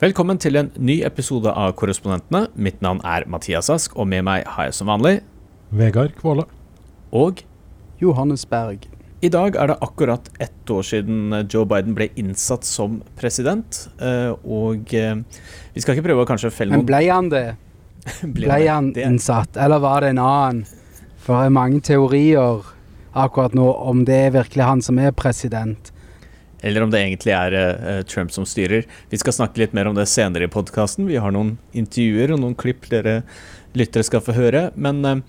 Velkommen til en ny episode av Korrespondentene. Mitt navn er Mathias Ask, og med meg har jeg som vanlig Vegard Kvåle. Og Johannes Berg. i dag er det akkurat ett år siden Joe Biden ble innsatt som president. eh, Og eh, vi skal ikke prøve å kanskje felle Men ble han det? Ble Ble det? han Det- innsatt, eller var det en annen? For det er mange teorier akkurat nå om det er virkelig han som er president. Eller om det egentlig er eh, Trump som styrer. Vi skal snakke litt mer om det senere i podkasten. Vi har noen intervjuer og noen klipp dere lyttere skal få høre. Men eh,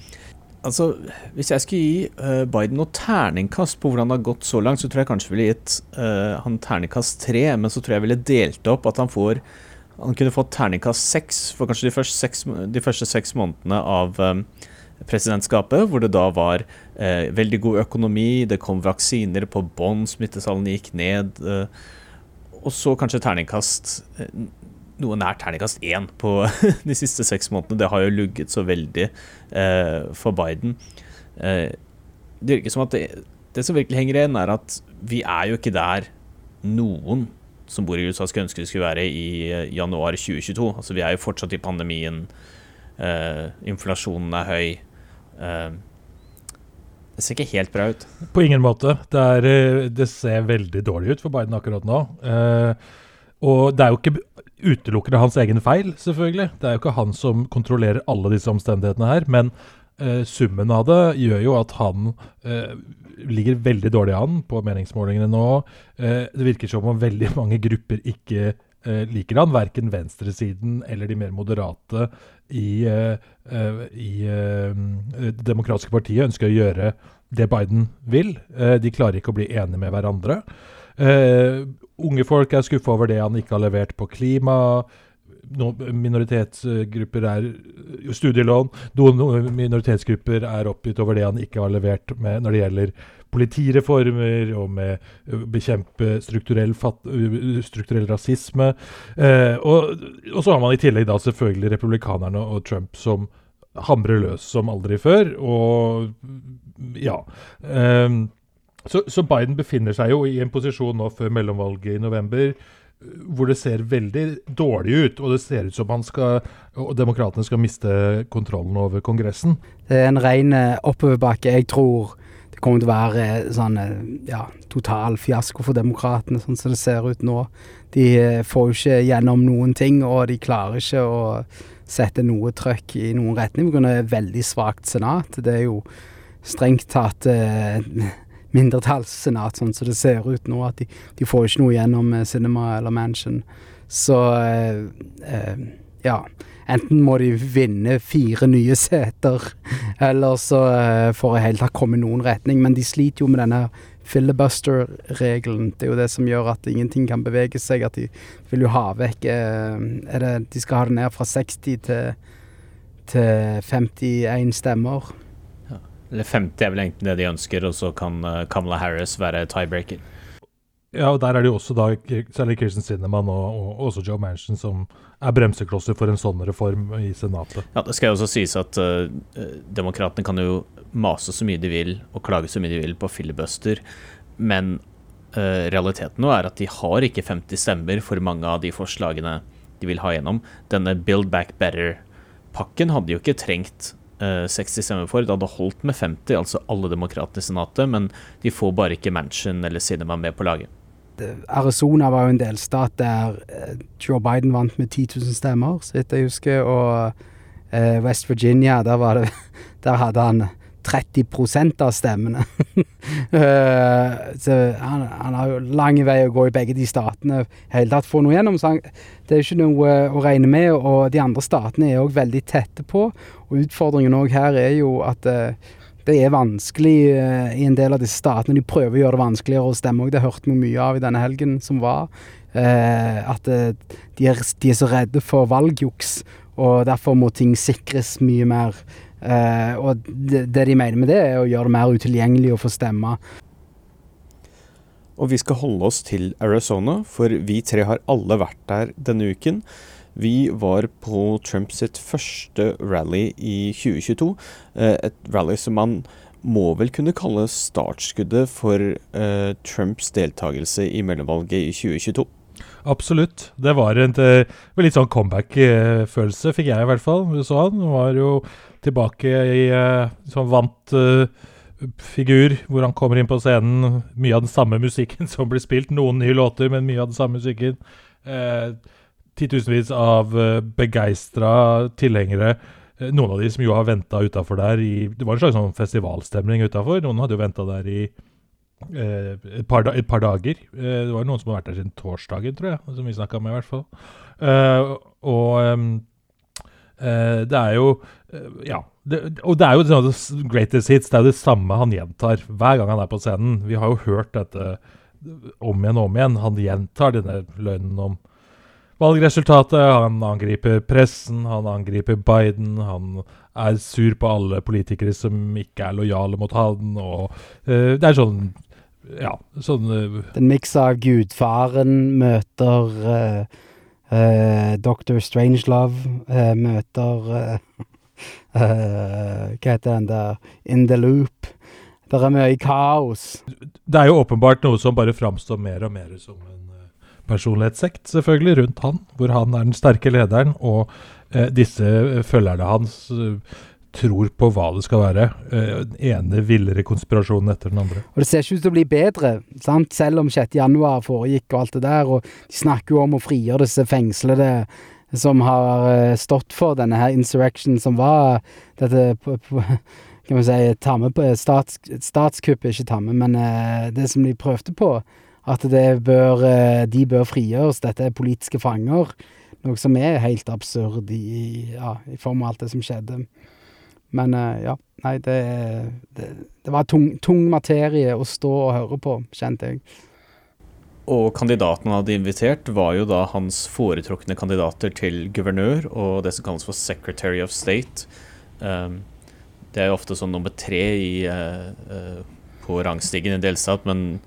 altså, hvis jeg skulle gi eh, Biden noe terningkast på hvordan det har gått så langt, så tror jeg kanskje ville gitt uh, han terningkast tre, men så tror jeg ville delt opp at han får han kunne fått terningkast seks for kanskje de første seks, de første seks månedene av eh, presidentskapet, hvor det da var eh, veldig god økonomi, det kom vaksiner på bånn, smittetallene gikk ned. Eh, og så kanskje terningkast eh, noe nær terningkast én på de siste seks månedene. Det har jo lugget så veldig eh, for Biden. Eh, det virker som at det, det som virkelig henger igjen, er at vi er jo ikke der noen som bor i USA skulle ønske det skulle være i januar 2022. Altså Vi er jo fortsatt i pandemien. Eh, inflasjonen er høy. Eh, det ser ikke helt bra ut. På ingen måte. Det, er, eh, det ser veldig dårlig ut for Biden akkurat nå. Eh, og det er jo ikke utelukkende hans egen feil, selvfølgelig. Det er jo ikke han som kontrollerer alle disse omstendighetene her. Men eh, summen av det gjør jo at han eh, ligger veldig dårlig an på meningsmålingene nå. Eh, det virker som om veldig mange grupper ikke eh, han, verken venstresiden eller de mer moderate i, eh, eh, i eh, Det demokratiske partiet ønsker å gjøre det Biden vil. Eh, de klarer ikke å bli enige med hverandre. Eh, unge folk er skuffa over det han ikke har levert på klima. Noen minoritetsgrupper er studielån. Noen minoritetsgrupper er oppgitt over det han ikke har levert med når det gjelder politireformer og med å bekjempe strukturell, fatt, strukturell rasisme. Eh, og, og så har man i tillegg da selvfølgelig republikanerne og Trump som hamrer løs som aldri før. Og ja. Eh, så, så Biden befinner seg jo i en posisjon nå før mellomvalget i november hvor det ser veldig dårlig ut, og det ser ut som han skal, og demokratene skal miste kontrollen over Kongressen. Det er en ren eh, oppoverbakke. Jeg tror det kommer til å være eh, sånn eh, ja, total fiasko for demokratene, sånn som det ser ut nå. De eh, får jo ikke gjennom noen ting, og de klarer ikke å sette noe trøkk i noen retning pga. veldig svakt senat. Det er jo strengt tatt eh, mindretallssenat, sånn som det ser ut nå. At de, de får ikke noe gjennom Cinema eller Mansion. Så eh, eh, ja. Enten må de vinne fire nye seter, eller så eh, får jeg helt tatt komme noen retning. Men de sliter jo med denne filibuster-regelen. Det er jo det som gjør at ingenting kan bevege seg. At de vil jo ha vekk eh, det, De skal ha det ned fra 60 til, til 51 stemmer. Eller 50 er vel egentlig det de ønsker, og så kan eh, Kamala Harris være tiebreaker. Ja, og der er det jo også da særlig Kirsten Sinnemann og, og også Joe Manchin som er bremseklosser for en sånn reform i Senatet. Ja, Det skal jo også sies at uh, demokratene kan jo mase så mye de vil og klage så mye de vil på filibuster, men uh, realiteten nå er at de har ikke 50 stemmer for mange av de forslagene de vil ha gjennom. Denne Build Back Better-pakken hadde jo ikke trengt uh, 60 stemmer for. Det hadde holdt med 50, altså alle demokratene i Senatet, men de får bare ikke Manchin eller Sinema med på laget. Arizona var jo en delstat der eh, Joe Biden vant med 10 000 stemmer, så vidt jeg husker. Og eh, West Virginia, der, det, der hadde han 30% av stemmene. Eh, så han, han har jo lang vei å gå i begge de statene. hele tatt få noe gjennom. Så han, det er jo ikke noe å regne med. Og de andre statene er òg veldig tette på. Og utfordringen òg her er jo at eh, det er vanskelig eh, i en del av disse statene. De prøver å gjøre det vanskeligere å stemme òg. Det hørte vi mye av i denne helgen som var. Eh, at eh, de, er, de er så redde for valgjuks, og derfor må ting sikres mye mer. Eh, og det, det de mener med det, er å gjøre det mer utilgjengelig å få stemme. Og vi skal holde oss til Arizona, for vi tre har alle vært der denne uken. Vi var på Trumps første rally i 2022. eh, Et rally som man må vel kunne kalle startskuddet for eh, Trumps deltakelse i mellomvalget i 2022. Absolutt. Det var en eh, litt sånn comeback-følelse, fikk jeg i hvert fall. Du så han var jo tilbake i sånn vant figur, hvor han kommer inn på scenen. Mye av den samme musikken som blir spilt. Noen nye låter, men mye av den samme musikken. Uh, titusenvis av uh, begeistra tilhengere. noen av de som jo har venta utafor der i Det var en slags sånn festivalstemning utafor. Noen hadde jo venta der i Eh, et, par et, par dager. Eh, det var noen som har vært der siden torsdagen, tror jeg. Som vi snakka med, i hvert fall. Eh, og det er jo Ja. Det, og det er jo sånn, greatest hits. Det er jo det samme han gjentar hver gang han er på scenen. Vi har jo hørt dette om igjen og om igjen. Han gjentar denne løgnen om valgresultatet. Han angriper pressen, han angriper Biden. Han er sur på alle politikere som ikke er lojale mot han. Og uh, det er sånn ja, sånn uh, Den miks av Gudfaren møter uh, uh, Dr. Strangelove, møter Hva heter den der In the Loop. Det er mye kaos. Det er jo åpenbart noe som bare framstår mer og mer som en personlighetssekt, selvfølgelig, rundt han. Hvor han er den sterke lederen, og disse følgerne hans tror på hva det skal være. Eh, den ene villere konspirasjonen etter den andre. Og det ser ikke ut til å bli bedre, sant? selv om 6. januar foregikk og alt det der. Og de snakker jo om å frigjøre disse fengslede som har eh, stått for denne her insurrection som var dette kan man si, tamme på stats, statskuppet, ikke tamme, men eh, det som de prøvde på. At bør, de bør frigjøres. Dette er politiske fanger. Noe som er helt absurd i, ja, i form av alt det som skjedde. Men uh, ja, nei, det, det, det var tung, tung, materie å stå og høre på, kjente jeg. Og kandidaten han hadde invitert, var jo da hans foretrukne kandidater til guvernør og det som kalles for Secretary of State. Um, det er jo ofte sånn nummer tre i, uh, uh, på rangstigen i en delstat, men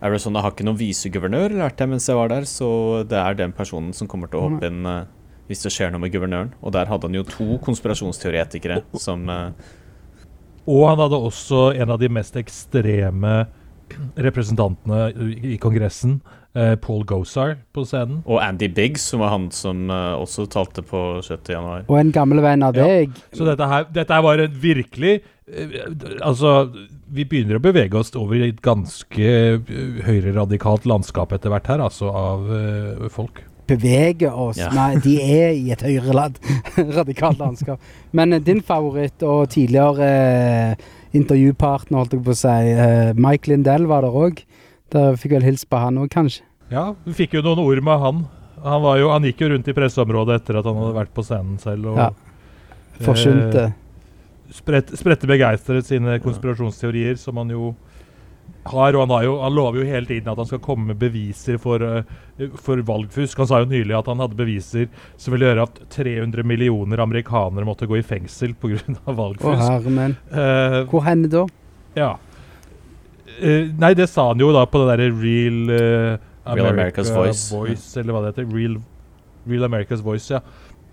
Arizona har ikke noen viseguvernør, lærte jeg mens jeg var der, så det er den personen som kommer til å hoppe inn hvis det skjer noe med guvernøren. Og der hadde han jo to konspirasjonsteoretikere som uh, Og han hadde også en av de mest ekstreme representantene i Kongressen, uh, Paul Gosar, på scenen. Og Andy Biggs, som var han som uh, også talte på 6. januar. Og en gammel venn av deg. Ja. Så dette her, dette her var en virkelig Altså, vi begynner å bevege oss over i et ganske høyreradikalt landskap etter hvert her, altså, av folk Bevege oss. Ja. Nei, de er i et høyreradikalt landskap. Men uh, din favoritt og tidligere uh, intervjupartner, holdt jeg på å si, uh, Mike Lindell var der òg. Der fikk vel hilse på han òg, kanskje. Ja, vi fikk jo noen ord med han. Han, jo, han, gikk jo rundt i presseområdet etter at han hadde vært på scenen selv. Og, ja. Forsynte. Sprette begeistret sine konspirasjonsteorier, som han jo har, og han, har jo, han, lover jo hele tiden at han skal komme med beviser for, uh, for, valgfusk. Han sa jo nylig at han hadde beviser som ville gjøre at 300 millioner amerikanere måtte gå i fengsel pga. valgfusk. Å, herre uh, Hvor hen da? Ja. Uh, nei, det sa han jo da på det derre Real, America Real America's Voice. Voice. Eller hva det heter. Real, Real America's Voice, ja.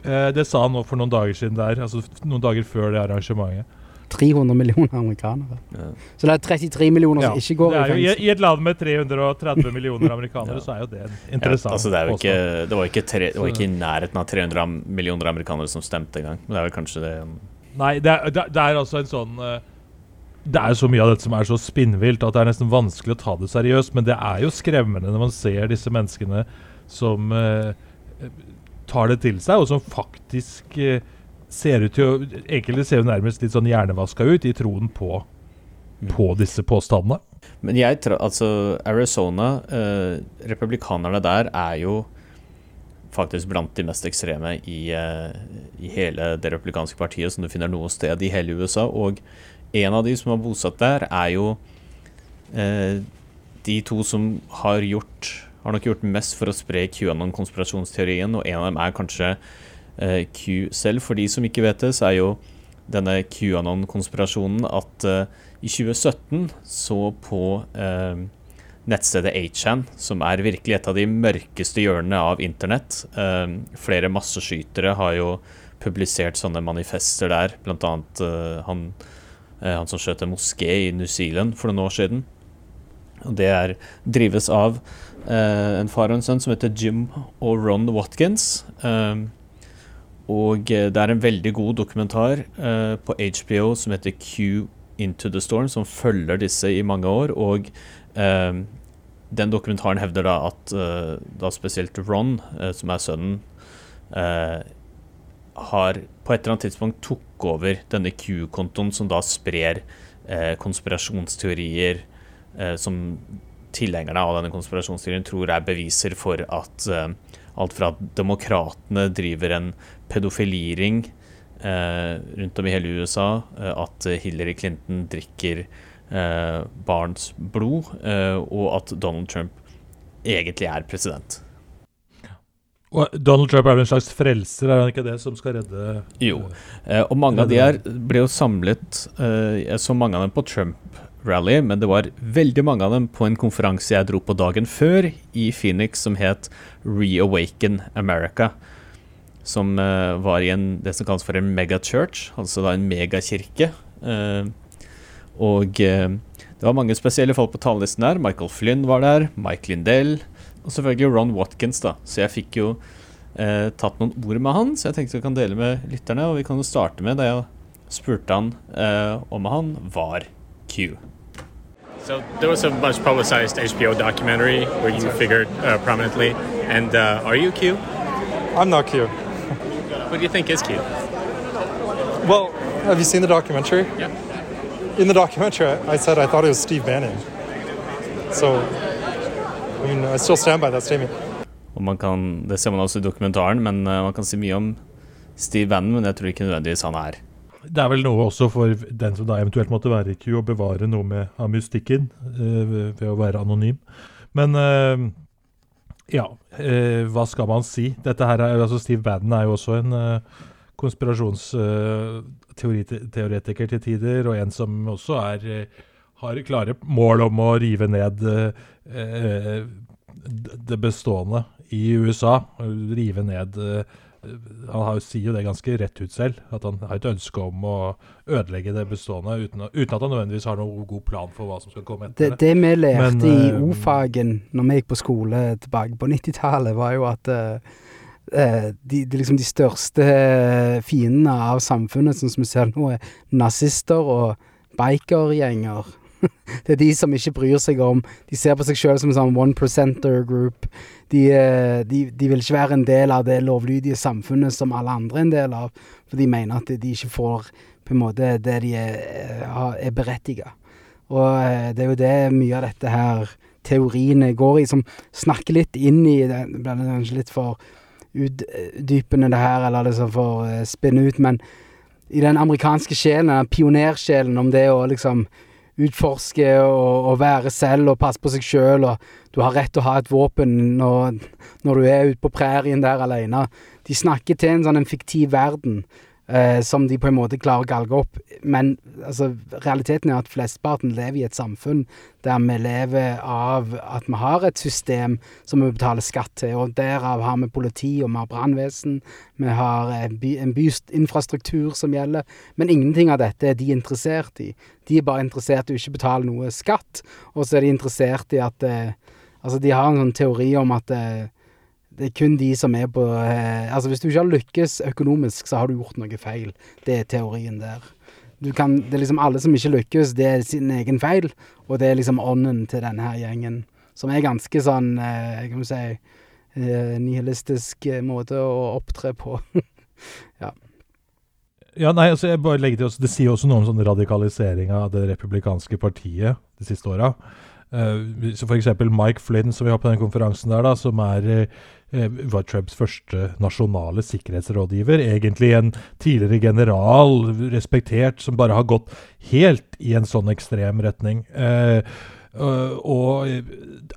Det sa han nå for noen dager siden der. Altså noen dager før det arrangementet. 300 millioner amerikanere. Ja. Så det er 33 millioner som ikke går i fengsel. I, et land med 330 millioner amerikanere, ja. så er jo det interessant. Altså, det, ikke, det, var ikke tre, det var ikke i nærheten av 300 millioner amerikanere som stemte engang. Men det er vel kanskje det Nei, det er, det er altså en sånn uh, det er så mye av dette som er så spinnvilt at det er nesten vanskelig å ta det seriøst. Men det er jo skremmende når man ser disse menneskene som uh, tar det til seg, og som faktisk eh, ser ut til å Enkelte ser jo nærmest litt sånn hjernevaska ut i troen på, mm. på disse påstandene. Men jeg tror altså Arizona, eh, republikanerne der er jo faktisk blant de mest ekstreme i, eh, i, hele det republikanske partiet som du finner noe sted i hele USA. Og en av de som har bosatt der, er jo eh, de to som har gjort har nok gjort mest for å spre QAnon-konspirasjonsteorien, og en av dem er kanskje Eh, Q selv. For de som ikke vet det, så er jo denne QAnon-konspirasjonen at eh, i 2017 så på eh, nettstedet 8chan, som er virkelig et av de mørkeste hjørnene av internett. Uh, flere masseskytere har jo publisert sånne manifester der, blant annet han, han som skjøt en moské i New Zealand for noen år siden. Og det er, drives av uh, en far og en sønn som heter Jim og Ron Watkins. Um, og det er en veldig god dokumentar uh, på HBO som heter Q Into the Storm, som følger disse i mange år. Og um, den dokumentaren hevder da at da spesielt Ron, som er sønnen, har på et eller annet tidspunkt tok over denne Q-kontoen som da sprer konspirasjonsteorier Eh, som tilhengerne av denne konspirasjonsteorien tror er beviser for at uh, alt fra at demokratene driver en pedofiliring uh, rundt om i hele USA, uh, at Hillary Clinton drikker barns blod, og at Donald Trump egentlig er president. Og Donald Trump er en slags frelser, er han ikke det, som skal redde Jo, og mange av de her ble jo samlet så mange av dem på Trump rally, men det var veldig mange av dem på en konferanse jeg dro på dagen før i Phoenix som het Reawaken America. Som uh, var i en, det som kalles for en megachurch, altså da en megakirke. Uh, og uh, det var mange spesielle folk på talerlisten der. Michael Flynn var der, Mike Lindell og selvfølgelig Ron Watkins. da. Så jeg fikk jo tatt noen ord med han, så jeg tenkte jeg kan dele med lytterne. Og vi kan jo starte med det jeg spurte han om han var Q. So there was a much publicized HBO documentary where you figured uh, prominently. And uh, are you Q? I'm not Q. Who do you think is Q? Well, have you seen the documentary? Yeah. In the documentary, I said I thought it was Steve Bannon. So, I mean, I still stand by that statement. Og man kan, det ser man også i dokumentaren, men uh, man kan si mye om Steve Bannon, men jeg tror ikke nødvendigvis han er det er vel noe også for den som da eventuelt måtte være i Q, å bevare noe med, av mystikken uh, ved å være anonym. Men uh, ja, uh, hva skal man si? Dette her er, altså Steve Bannon er jo også en konspirasjonsteoretiker til tider, og en som også er, har klare mål om å rive ned det bestående i USA. Rive ned han har, sier jo det ganske rett ut selv, at han har et ønske om å ødelegge det bestående, uten, uten, at han nødvendigvis har noen god plan for hva som skal komme etter det. Det, det vi lærte Men, i uh, O-fagen når vi gikk på skole tilbake på 90-tallet, var jo at uh, de, de, liksom de største fiendene av samfunnet, sånn som vi ser nå, er nazister og bikergjenger. det er de som ikke bryr seg om De ser på seg sjøl som en sånn one percenter group. De, eh, de, de, vil ikke være en del av det lovlydige samfunnet som alle andre er en del av, for de mener at de ikke får på en måte det de er, eh, er berettiga. Og eh, det er jo det mye av dette her teoriene går i, som snakker litt inn i det. Det kanskje litt for utdypende det her, eller liksom for spinne ut, men i den amerikanske sjelen, pionersjelen om det å liksom utforske og, og, være selv og passe på seg sjøl, du har rett til å ha et våpen når, når du er ute på prærien der alene. De snakker til en sånn en fiktiv verden eh, som de på en måte klarer å galge opp. Men altså, realiteten er at flesteparten lever i et samfunn der vi lever av at vi har et system som vi betaler skatt til. Og derav har vi politi, og vi har brannvesen, vi har en, by, en byinfrastruktur som gjelder. Men ingenting av dette er de interessert i. De er bare interessert i å ikke betale noe skatt, og så er de interessert i at eh, Altså, de har en sånn teori om at eh, det er kun de som er på eh, Altså, hvis du ikke har lykkes økonomisk, så har du gjort noe feil. Det er teorien der. Du kan, det er liksom alle som ikke lykkes, det er sin egen feil, og det er liksom ånden til denne her gjengen. Som er ganske sånn, eh, kan vi si, eh, nihilistisk eh, måte å opptre på. ja. Ja, nei, altså jeg bare legger til også, Det sier også noe om sånn radikalisering av det republikanske partiet de siste åra. Uh, så F.eks. Mike Flynn, som vi har på den konferansen der, da, som er uh, var Trumps første nasjonale sikkerhetsrådgiver. Egentlig en tidligere general, respektert, som bare har gått helt i en sånn ekstrem retning. Uh, og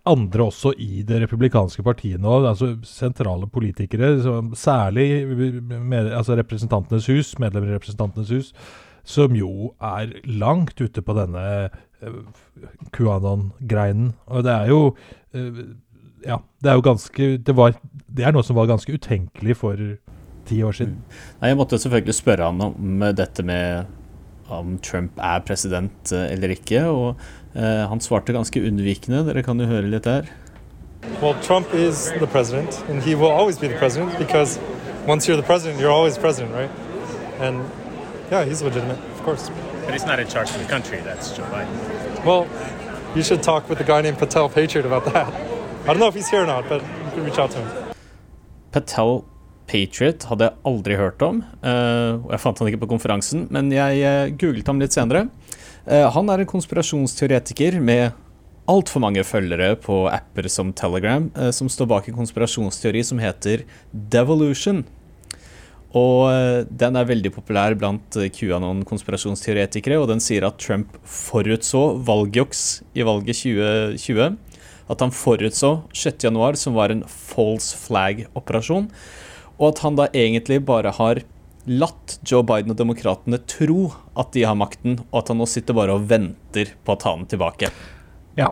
andre også i det republikanske partiet nå, altså sentrale politikere, særlig med, altså Representantenes hus, medlemmer i Representantenes hus, som jo er langt ute på denne QAnon-greinen. Og det er jo uh, Ja, det er jo ganske det, var, det er noe som var ganske utenkelig for ti år siden. Mm. Nei, jeg måtte selvfølgelig spørre han om dette med om Trump er president eh, eller ikke. Og eh, han svarte ganske unnvikende. Dere kan jo høre litt der. Well, Trump is the president, and he will always be the president because once you're the president, you're always president, right? And yeah, he's legitimate, of course. But he's not in charge of the country. That's Joe Biden. Well, you should talk with the guy named Patel Patriot about that. I don't know if he's here or not, but you can reach out to him. Patel Patriot hadde jeg aldri hørt om. eh, jeg fant han ikke på konferansen, men jeg eh, googlet ham litt senere. Eh, han er en konspirasjonsteoretiker med altfor mange følgere på apper som Telegram, som står bak en konspirasjonsteori som heter Devolution. Og den er veldig populær blant QAnon-konspirasjonsteoretikere, og den sier at Trump forutså valgjuks i valget 2020. At han forutså 6.1, som var en false flag-operasjon. Og at han da egentlig bare har latt Joe Biden og demokratene tro at de har makten, og at han nå sitter bare og venter på å ta den tilbake. Ja.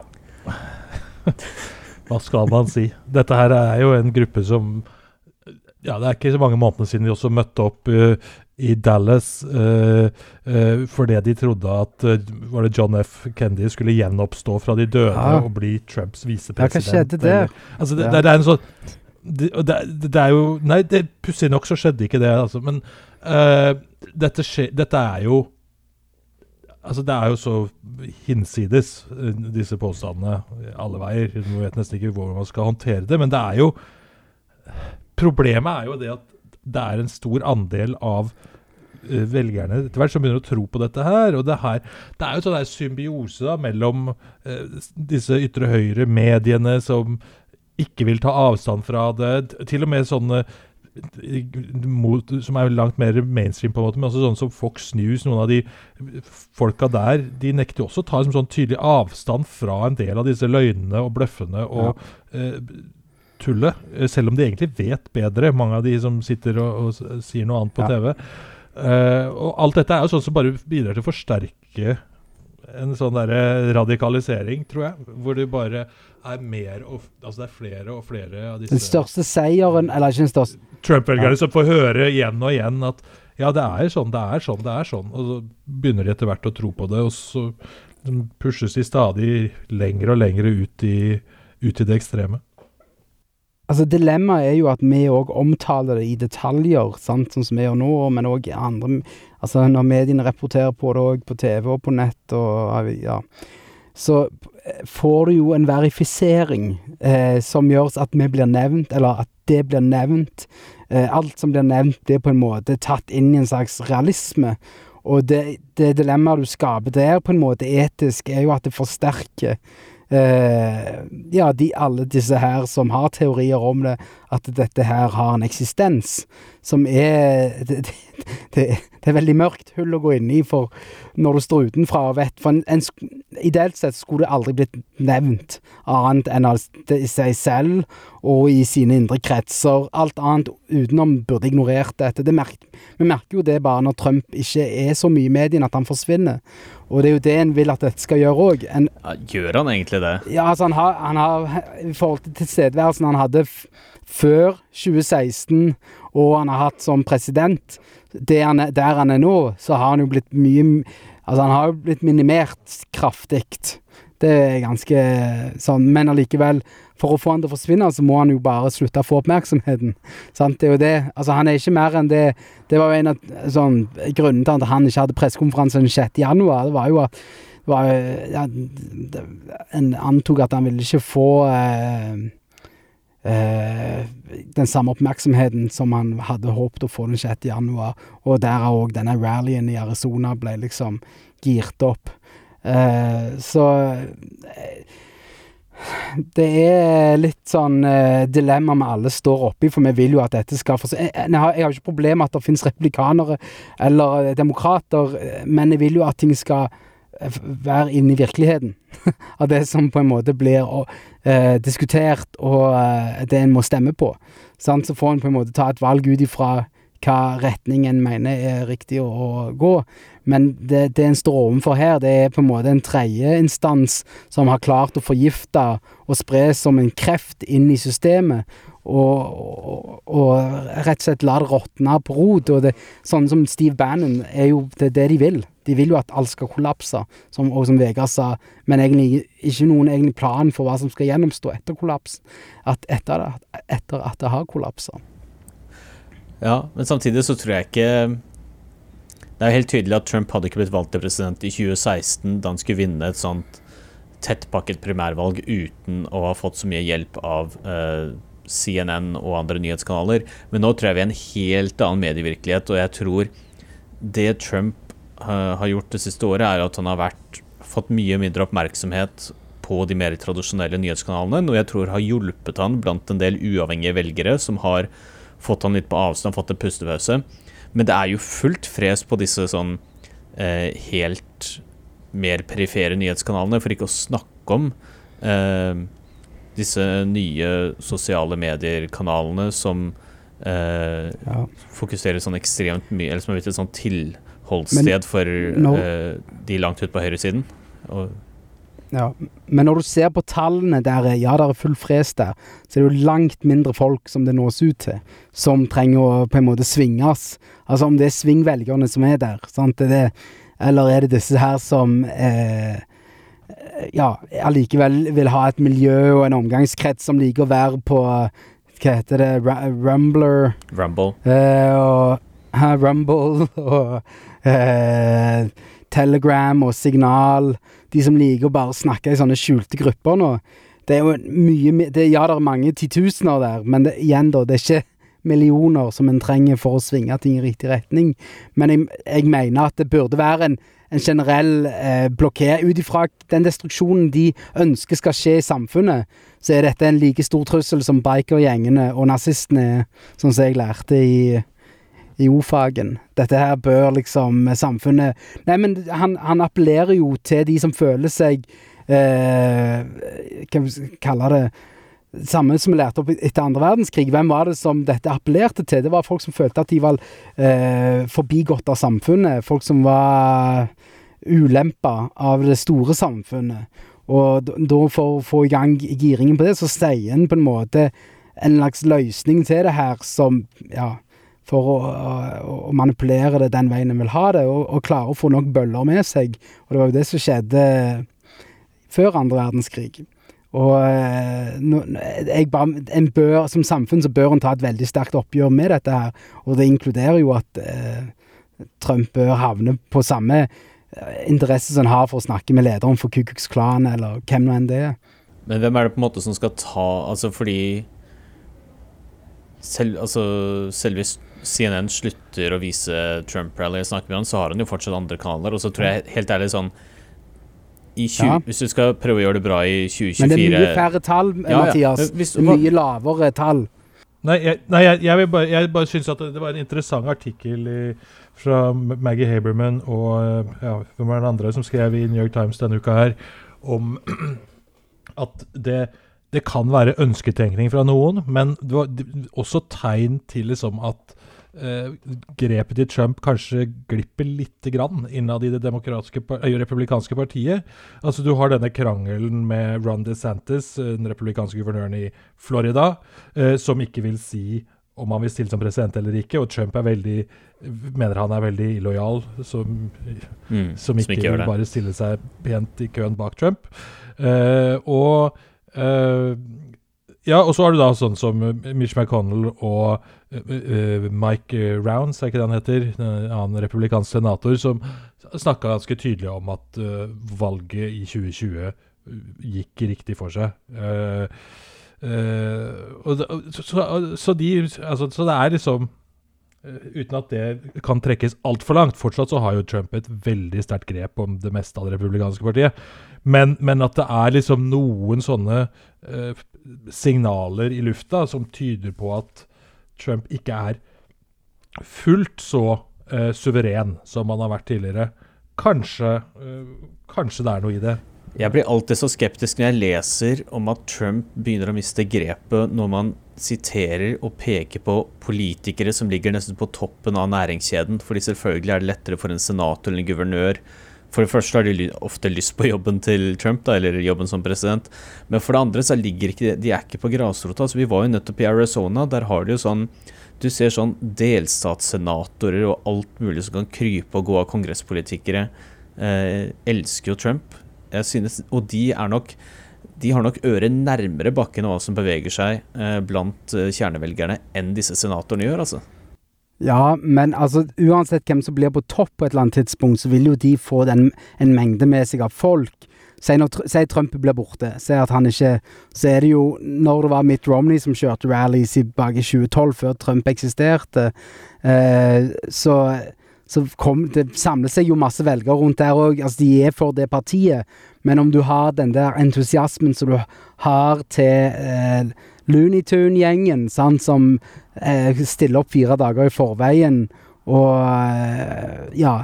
Hva skal man si? Dette her er jo en gruppe som Ja, det er ikke så mange månedene siden de også møtte opp uh, i Dallas uh, uh, fordi de trodde at var det John F. Kennedy skulle gjenoppstå fra de døde Ja. og bli Trumps Ja, hva skjedde det? eller- Altså, det, Ja. det, det er en sånn det, det, det er jo Nei, det pussig nok så skjedde ikke det, altså. Men dette, skje, dette er jo Altså, det er jo så hinsides, disse påstandene, alle veier. Man vet nesten ikke hvordan man skal håndtere det. Men det er jo Problemet er jo det at det er en stor andel av eh, velgerne etter hvert som begynner å tro på dette her. Og det, her, det er jo sånn symbiose da, mellom eh, disse ytre høyre-mediene som ikke vil ta avstand fra det. Til og med sånne eh, mot, som er langt mer mainstream, på en måte, men også sånn som Fox News, noen av de folka der, de nekter også å ta liksom, sånn tydelig avstand fra en del av disse løgnene og bløffene og eh, tullet, eh, selv om de egentlig vet bedre, mange av de som sitter og, og sier noe annet på Ja. TV. Uh, og alt dette er jo sånn som bare bidrar til å forsterke en sånn derre radikalisering, tror jeg. Hvor det bare er mer og Altså det er flere og flere av disse Den største seieren, eller ikke den største Trump-velgere som får høre igjen og igjen at ja, det er sånn, det er sånn, det er sånn. Og så begynner de etter hvert å tro på det, og så pushes de stadig lenger og lenger ut i, ut i det ekstreme. Altså Dilemmaet er jo at vi òg omtaler det i detaljer, sant, sånn som vi gjør nå, men òg andre Altså når mediene rapporterer på det òg på TV og på nett og ja Så får du jo en verifisering eh, som gjør at vi blir nevnt, eller at det blir nevnt. Eh, alt som blir nevnt, er på en måte tatt inn i en slags realisme. Og det, det dilemmaet du skaper der, på en måte etisk, er jo at det forsterker eh, ja, de, alle disse her som har teorier om det, at dette her har en eksistens, som er Det, det, det, er veldig mørkt hull å gå inn i for når du står utenfra og vet For en, en, ideelt sett skulle det aldri blitt nevnt annet enn av seg selv og i sine indre kretser. Alt annet utenom burde ignorert dette. Det merker, vi merker jo det bare når Trump ikke er så mye i mediene at han forsvinner. Og det er jo det en vil at dette skal gjøre òg. Ja, gjør han egentlig det? ja, altså han har, han har I forhold til tilstedeværelsen han hadde før 2016, og han har hatt som president, han er, der han er nå, så har han jo blitt mye Altså, han har jo blitt minimert kraftig. Det er ganske sånn Men allikevel, for å få han til å forsvinne, så må han jo bare slutte å få oppmerksomheten. Sant? Det er jo det. Altså, han er ikke mer enn det Det var jo en av sånn, grunnene til at han ikke hadde pressekonferanse den 6. januar. Det var jo at var, ja, En antok at han ville ikke få eh, eh, den samme oppmerksomheten som han hadde håpet å få den 6. januar. Og derav òg denne rallyen i Arizona ble liksom girt opp. Eh, så eh, det er litt sånn uh, dilemma vi alle står oppi, for vi vil jo at dette skal for... Jeg, jeg, har- jeg har ikke problem med at det finnes republikanere eller demokrater, men jeg vil jo at ting skal være inne i virkeligheten. Av det som på en måte blir eh, diskutert, og uh, det en må stemme på. Sant? Så får en på en måte ta et valg ut ifra hva retning en mener er riktig å, å gå. Men det, det en står overfor her, det er på en måte en tredjeinstans som har klart å forgifte og spre som en kreft inn i systemet. Og, og, og rett og slett la det råtne på rot. Og det, sånn som Steve Bannon, er jo det, det de vil. De vil jo at alt skal kollapse, som, og som Vegard sa, men egentlig ikke noen egentlig plan for hva som skal gjennomstå etter kollaps. At etter, etter at det har kollapsa. Ja, men samtidig så tror jeg ikke Det er helt tydelig at Trump hadde ikke blitt valgt til president i 2016 da han skulle vinne et sånt tettpakket primærvalg uten å ha fått så mye hjelp av uh, CNN og andre nyhetskanaler. Men nå tror jeg vi er en helt annen medievirkelighet, og jeg tror det Trump uh, har gjort det siste året, er at han har vært, fått mye mindre oppmerksomhet på de mer tradisjonelle nyhetskanalene, noe jeg tror har hjulpet han blant en del uavhengige velgere som har fått han litt på avstand, fått en pustepause. Men det er jo fullt fres på disse sånn eh, helt mer perifere nyhetskanalene, for ikke å snakke om eh, disse nye sosiale medier-kanalene som eh, ja. fokuserer sånn ekstremt mye Eller som er blitt et sånn tilholdssted for når, eh, de langt ute på høyresiden. Og ja, Men når du ser på tallene der ja, det er full fres der, så er det jo langt mindre folk som det nås ut til, som trenger å på en måte svinges. Altså om det er svingvelgerne som er der, sant? Er det, eller er det disse her som eh, ja, allikevel vil ha et miljø og en omgangskrets som liker å være på Hva heter det? Rumbler? Rumble. Eh, og, ha, Rumble og eh, Telegram og Signal. De som liker å bare snakke i sånne skjulte grupper nå. Det er jo mye det, Ja, det er mange titusener der, men det, igjen, da. Det er ikke millioner som en trenger for å svinge ting i riktig retning. Men jeg, jeg mener at det burde være en, en generell eh, blokker ut ifra den destruksjonen de ønsker skal skje i samfunnet, så er dette en like stor trussel som bikergjengene og nazistene sånn som jeg lærte i i O-fagen. Dette her bør liksom samfunnet Nei, men han, han appellerer jo til de som føler seg eh, Hva vi skal kalle det samme som vi lærte opp etter andre verdenskrig. Hvem var det som dette appellerte til? Det var folk som følte at de var eh, forbigått av samfunnet. Folk som var ulempa av det store samfunnet. Og da for å få i gang giringen på det, så sier en på en måte en slags løsning til det her som ja, for å, å, å, manipulere det den veien en vil ha det, og, og, klare å få nok bøller med seg. Og det var jo det som skjedde før andre verdenskrig. Og eh, no, bare, bør, som samfunn så bør en ta et veldig sterkt oppgjør med dette her, og det inkluderer jo at eh, Trump bør havne på samme eh, interesse som han har for å snakke med lederen for Ku Klux Klan, eller hvem nå enn det er. Men hvem er det på en måte som skal ta Altså fordi selv, altså, selve CNN slutter å vise Trump-rally snakker snakke med han, så har han jo fortsatt andre kanaler. Og så tror jeg helt ærlig sånn 20, ja. Hvis du skal prøve å gjøre det bra i 2024 Men det er mye færre tall, ja, Mathias. Ja. Hvis, det er mye lavere tall. Nei, jeg, nei, jeg, jeg, vil bare, jeg bare synes at det var en interessant artikkel i, fra Maggie Haberman og ja, hvem er den andre som skrev i New York Times denne uka her, om at det, det kan være ønsketenkning fra noen, men det var også tegn til liksom at grepet til Trump kanskje glipper lite grann innad i det republikanske partiet. Altså Du har denne krangelen med Ron DeSantis, den republikanske guvernøren i Florida, uh, som ikke vil si om han vil stille som president eller ikke. Og Trump er veldig, mener han er veldig illojal, som, mm, som, ikke, ikke vil bare stille seg pent i køen bak Trump. Uh, og ja, og så har du da sånn som Mitch McConnell og uh, Mike Rounds, er ikke det han heter? En annen republikansk senator, som snakka ganske tydelig om at valget i 2020 gikk riktig for seg. Så, så, de, altså, så det er liksom Uten at det kan trekkes altfor langt. Fortsatt så har jo Trump et veldig sterkt grep om det meste av det republikanske partiet. Men, men at det er liksom noen sånne signaler i lufta som tyder på at Trump ikke er fullt så uh, suveren som han har vært tidligere. Kanskje, uh, kanskje det er noe i det. Jeg blir alltid så skeptisk når jeg leser om at Trump begynner å miste grepet når man siterer og peker på politikere som ligger nesten på toppen av næringskjeden. fordi selvfølgelig er det lettere for en senator eller en guvernør For det første har de ofte lyst på jobben til Trump, da, eller jobben som president. Men for det andre så ligger ikke de er ikke på grasrota. Altså, vi var jo nettopp i Arizona. Der har de jo sånn Du ser sånn delstatssenatorer og alt mulig som kan krype og gå av kongresspolitikere. Eh, elsker jo Trump. Jeg synes, og de er nok de har nok øret nærmere bakken av hva som beveger seg eh, blant eh, kjernevelgerne, enn disse senatorene gjør, altså. Ja, men altså, uansett hvem som blir på topp på et eller annet tidspunkt, så vil jo de få den, en mengde med seg av folk. Si, når, si Trump blir borte, si at han ikke Så er det jo Når det var Mitt Romney som kjørte rallies tilbake i 2012, før Trump eksisterte, eh, så så kom, det samler seg jo masse velgere rundt der òg. Altså, de er for det partiet. Men om du har den der entusiasmen som du har til eh, Looney Tune-gjengen, som eh, stiller opp fire dager i forveien og eh, ja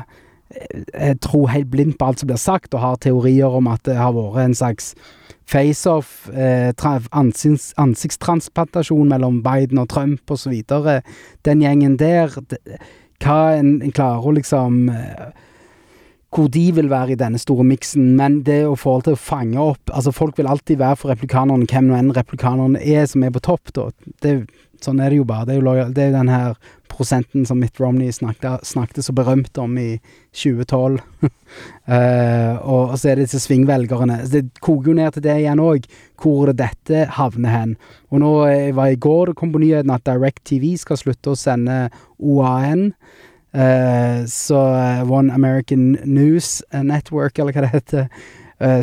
jeg tror helt blindt på alt som blir sagt, og har teorier om at det har vært en slags face-off, eh, ansikts, ansiktstransplantasjon mellom Biden og Trump osv. Den gjengen der det, hva en, en klarer å liksom eh, hvor de vil være i denne store miksen, men det å få til å fange opp Altså, folk vil alltid være for replikanerne, hvem nå enn replikanerne er som er på topp, da. Det, sånn er det jo bare. Det er jo, lojal, det er den her prosenten som Mitt Romney snakket, snakket så berømt om i 2012. uh, eh, og, så er det disse svingvelgerne. Det koker jo ned til det igjen òg, hvor det dette havner hen. Og nå eh, var i går det kom på nyheten at Direct TV skal slutte å sende OAN. Uh, så One American News Network, eller hva det heter,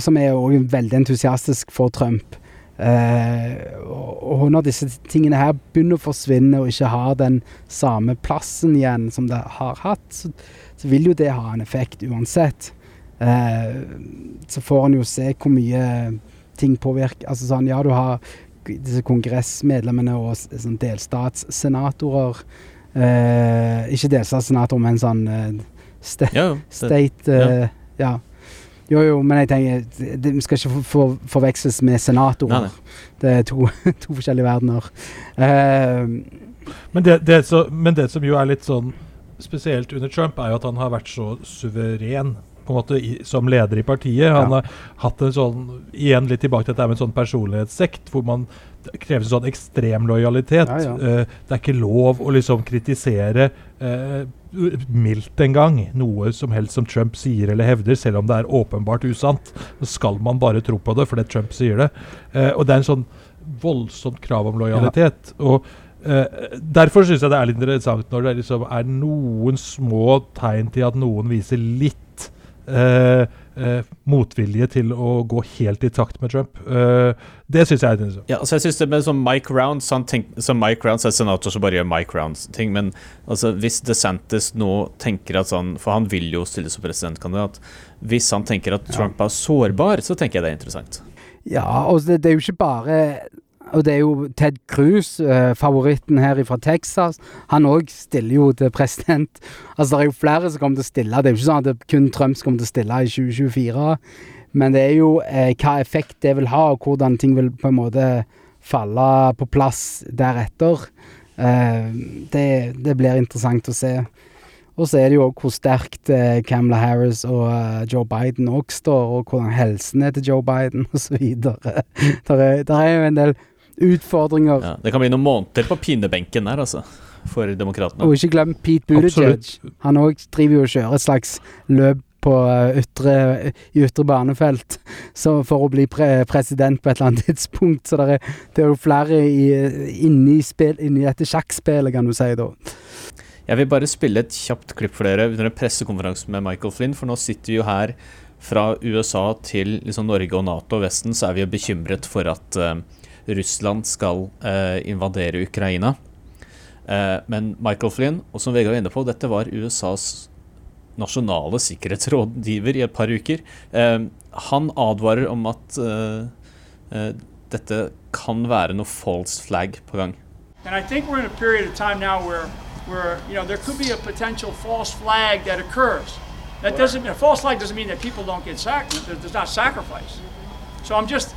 som er òg veldig entusiastisk for Trump. Og når disse tingene her begynner å forsvinne og ikke har den samme plassen igjen som det har hatt, så, så vil jo det ha en effekt uansett. Så får en jo se hvor mye ting påvirker Altså sånn, ja, du har disse kongressmedlemmene og sånn delstatssenatorer. Uh, ikke delstatssenator, men sånn sta ja, state ja. ja. Jo, jo, men jeg tenker det, Vi skal ikke for, for, forveksles med senatorer. Nei, nei. Det er to, to forskjellige verdener. Uh, men, det, det så, men, det, som jo er litt sånn spesielt under Trump, er jo at han har vært så suveren på en måte i, som leder i partiet. Han ja. har hatt en sånn Igjen litt tilbake til dette med en sånn personlighetssekt, hvor man det kreves en sånn ekstrem lojalitet. Ja, ja. Uh, det er ikke lov å liksom kritisere uh, mildt engang noe som helst som Trump sier eller hevder, selv om det er åpenbart usant. Så skal man bare tro på det fordi Trump sier det. Uh, og det er en sånn voldsomt krav om lojalitet. Ja. og Derfor syns jeg det er litt interessant når det liksom er noen små tegn til at noen viser litt uh, uh, motvilje til å gå helt i takt med Trump. Eh, det syns jeg er interessant. Ja, altså jeg synes det med sånn Mike Rounds han tenk, så Mike Rounds er senator som bare gjør Mike Rounds-ting. Men altså, hvis DeSantis nå tenker at sånn For han vil jo stille som presidentkandidat. Hvis han tenker at Trump er sårbar, så tenker jeg det er interessant. Ja, og det, det er jo ikke bare og det er jo Ted Cruz, eh, favoritten her fra Texas. Han òg stiller jo til president. Altså, det er jo flere som kommer til å stille. Det er jo ikke sånn at det kun Trump som kommer til å stille i 2024. Men det er jo eh, hva effekt det vil ha, og hvordan ting vil på en måte falle på plass deretter. Eh, det, det, blir interessant å se. Og så er det jo òg hvor sterkt eh, Camela Harris og uh, Joe Biden òg står, og hvordan helsen er til Joe Biden osv. Der er jo en del utfordringer. Ja, det kan bli noen måneder på pinebenken der, altså. For demokratene. Og ikke glem Pete Buttigieg. Han òg driver jo og kjører et slags løp på eh, ytre, i ytre banefelt for å bli pre president på et eller annet tidspunkt. Så det er, det er jo flere inni, inni dette sjakkspillet, kan du si da. Jeg vil bare spille et kjapt klipp for dere under en pressekonferanse med Michael Flynn, for nå sitter vi jo her fra USA til liksom Norge og Nato og Vesten, så er vi jo bekymret for at uh, Russland skal eh, invadere Ukraina. Eh, men Michael Flynn, og som Vegard var inne på, dette var USAs nasjonale sikkerhetsrådgiver i et par uker. Eh, han advarer om at dette kan være noe false flag på gang. And I think we're in a period of time now where, where you know, there could be a potential false flag that occurs. That doesn't a false flag doesn't mean that people don't get sacrificed. there's not sacrifice. So I'm just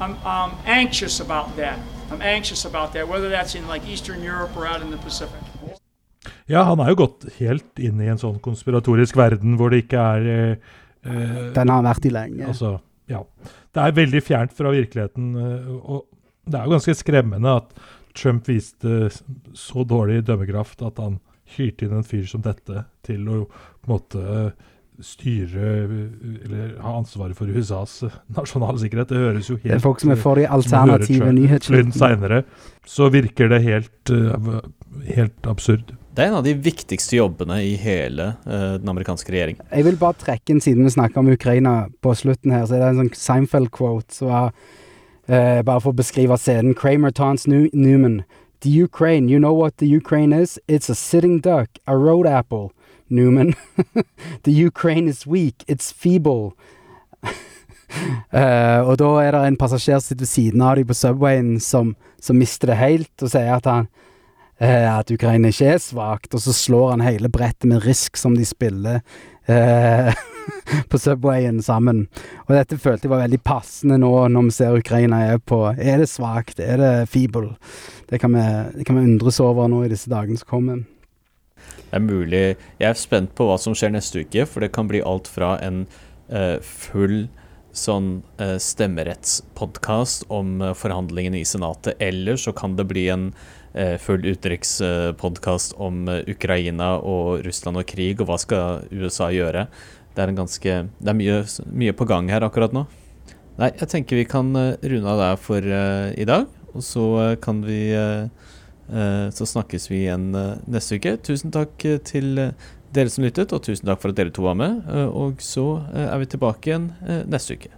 I'm, I'm anxious about that. I'm anxious about that, whether that's in like Eastern Europe or out in the Pacific. Ja, han er jo gått helt inn i en sånn konspiratorisk verden hvor det ikke er eh, eh, Den har han vært i lenge. Altså, ja. Det er veldig fjernt fra virkeligheten. eh, Og det er jo ganske skremmende at Trump viste så dårlig dømmekraft at han hyrte inn en fyr som dette til å på en måte styre eh, eller ha ansvaret for USAs nasjonale sikkerhet. Det høres jo helt Det er folk som er for de høre alternative seinere. Så virker det helt, eh, helt absurd. Det er en av de viktigste jobbene i hele uh, den amerikanske regjeringen. Jeg vil bare trekke inn, siden vi snakker om Ukraina på slutten her, så er det en sånn Seinfeld-quote som var uh, Bare for å beskrive scenen. Kramer taunts New Newman. The Ukraine, you know what the Ukraine is? It's a sitting duck, a road apple. Newman. the Ukraine is weak, it's feeble. uh, og da er det en passasjer som sitter ved siden av dem på Subwayen som, som mister det helt, og sier at han uh, at Ukraina ikke er svakt, og så slår han hele brettet med Risk som de spiller uh, på Subwayen sammen. Og dette følte jeg var veldig passende nå når vi ser Ukraina er på Er det svakt? Er det feeble? Det kan, vi, det kan vi undres over nå i disse dagene som kommer. Det er mulig Jeg er spent på hva som skjer neste uke, for det kan bli alt fra en uh, full sånn uh, stemmerettspodkast om uh, forhandlingene i Senatet, eller så kan det bli en eh, full utenrikspodkast om eh, Ukraina og Russland og krig, og hva skal USA gjøre? Det er, ganske, det er mye, mye på gang her akkurat nå. Nei, jeg tenker vi kan eh, runde av der for eh, i dag, og så eh, kan vi eh, eh, Så snakkes vi igjen eh, neste uke. Tusen takk eh, til eh, dere som lyttet, og tusen takk for at dere to var med. Eh, Og så eh, er vi tilbake igjen eh, neste uke.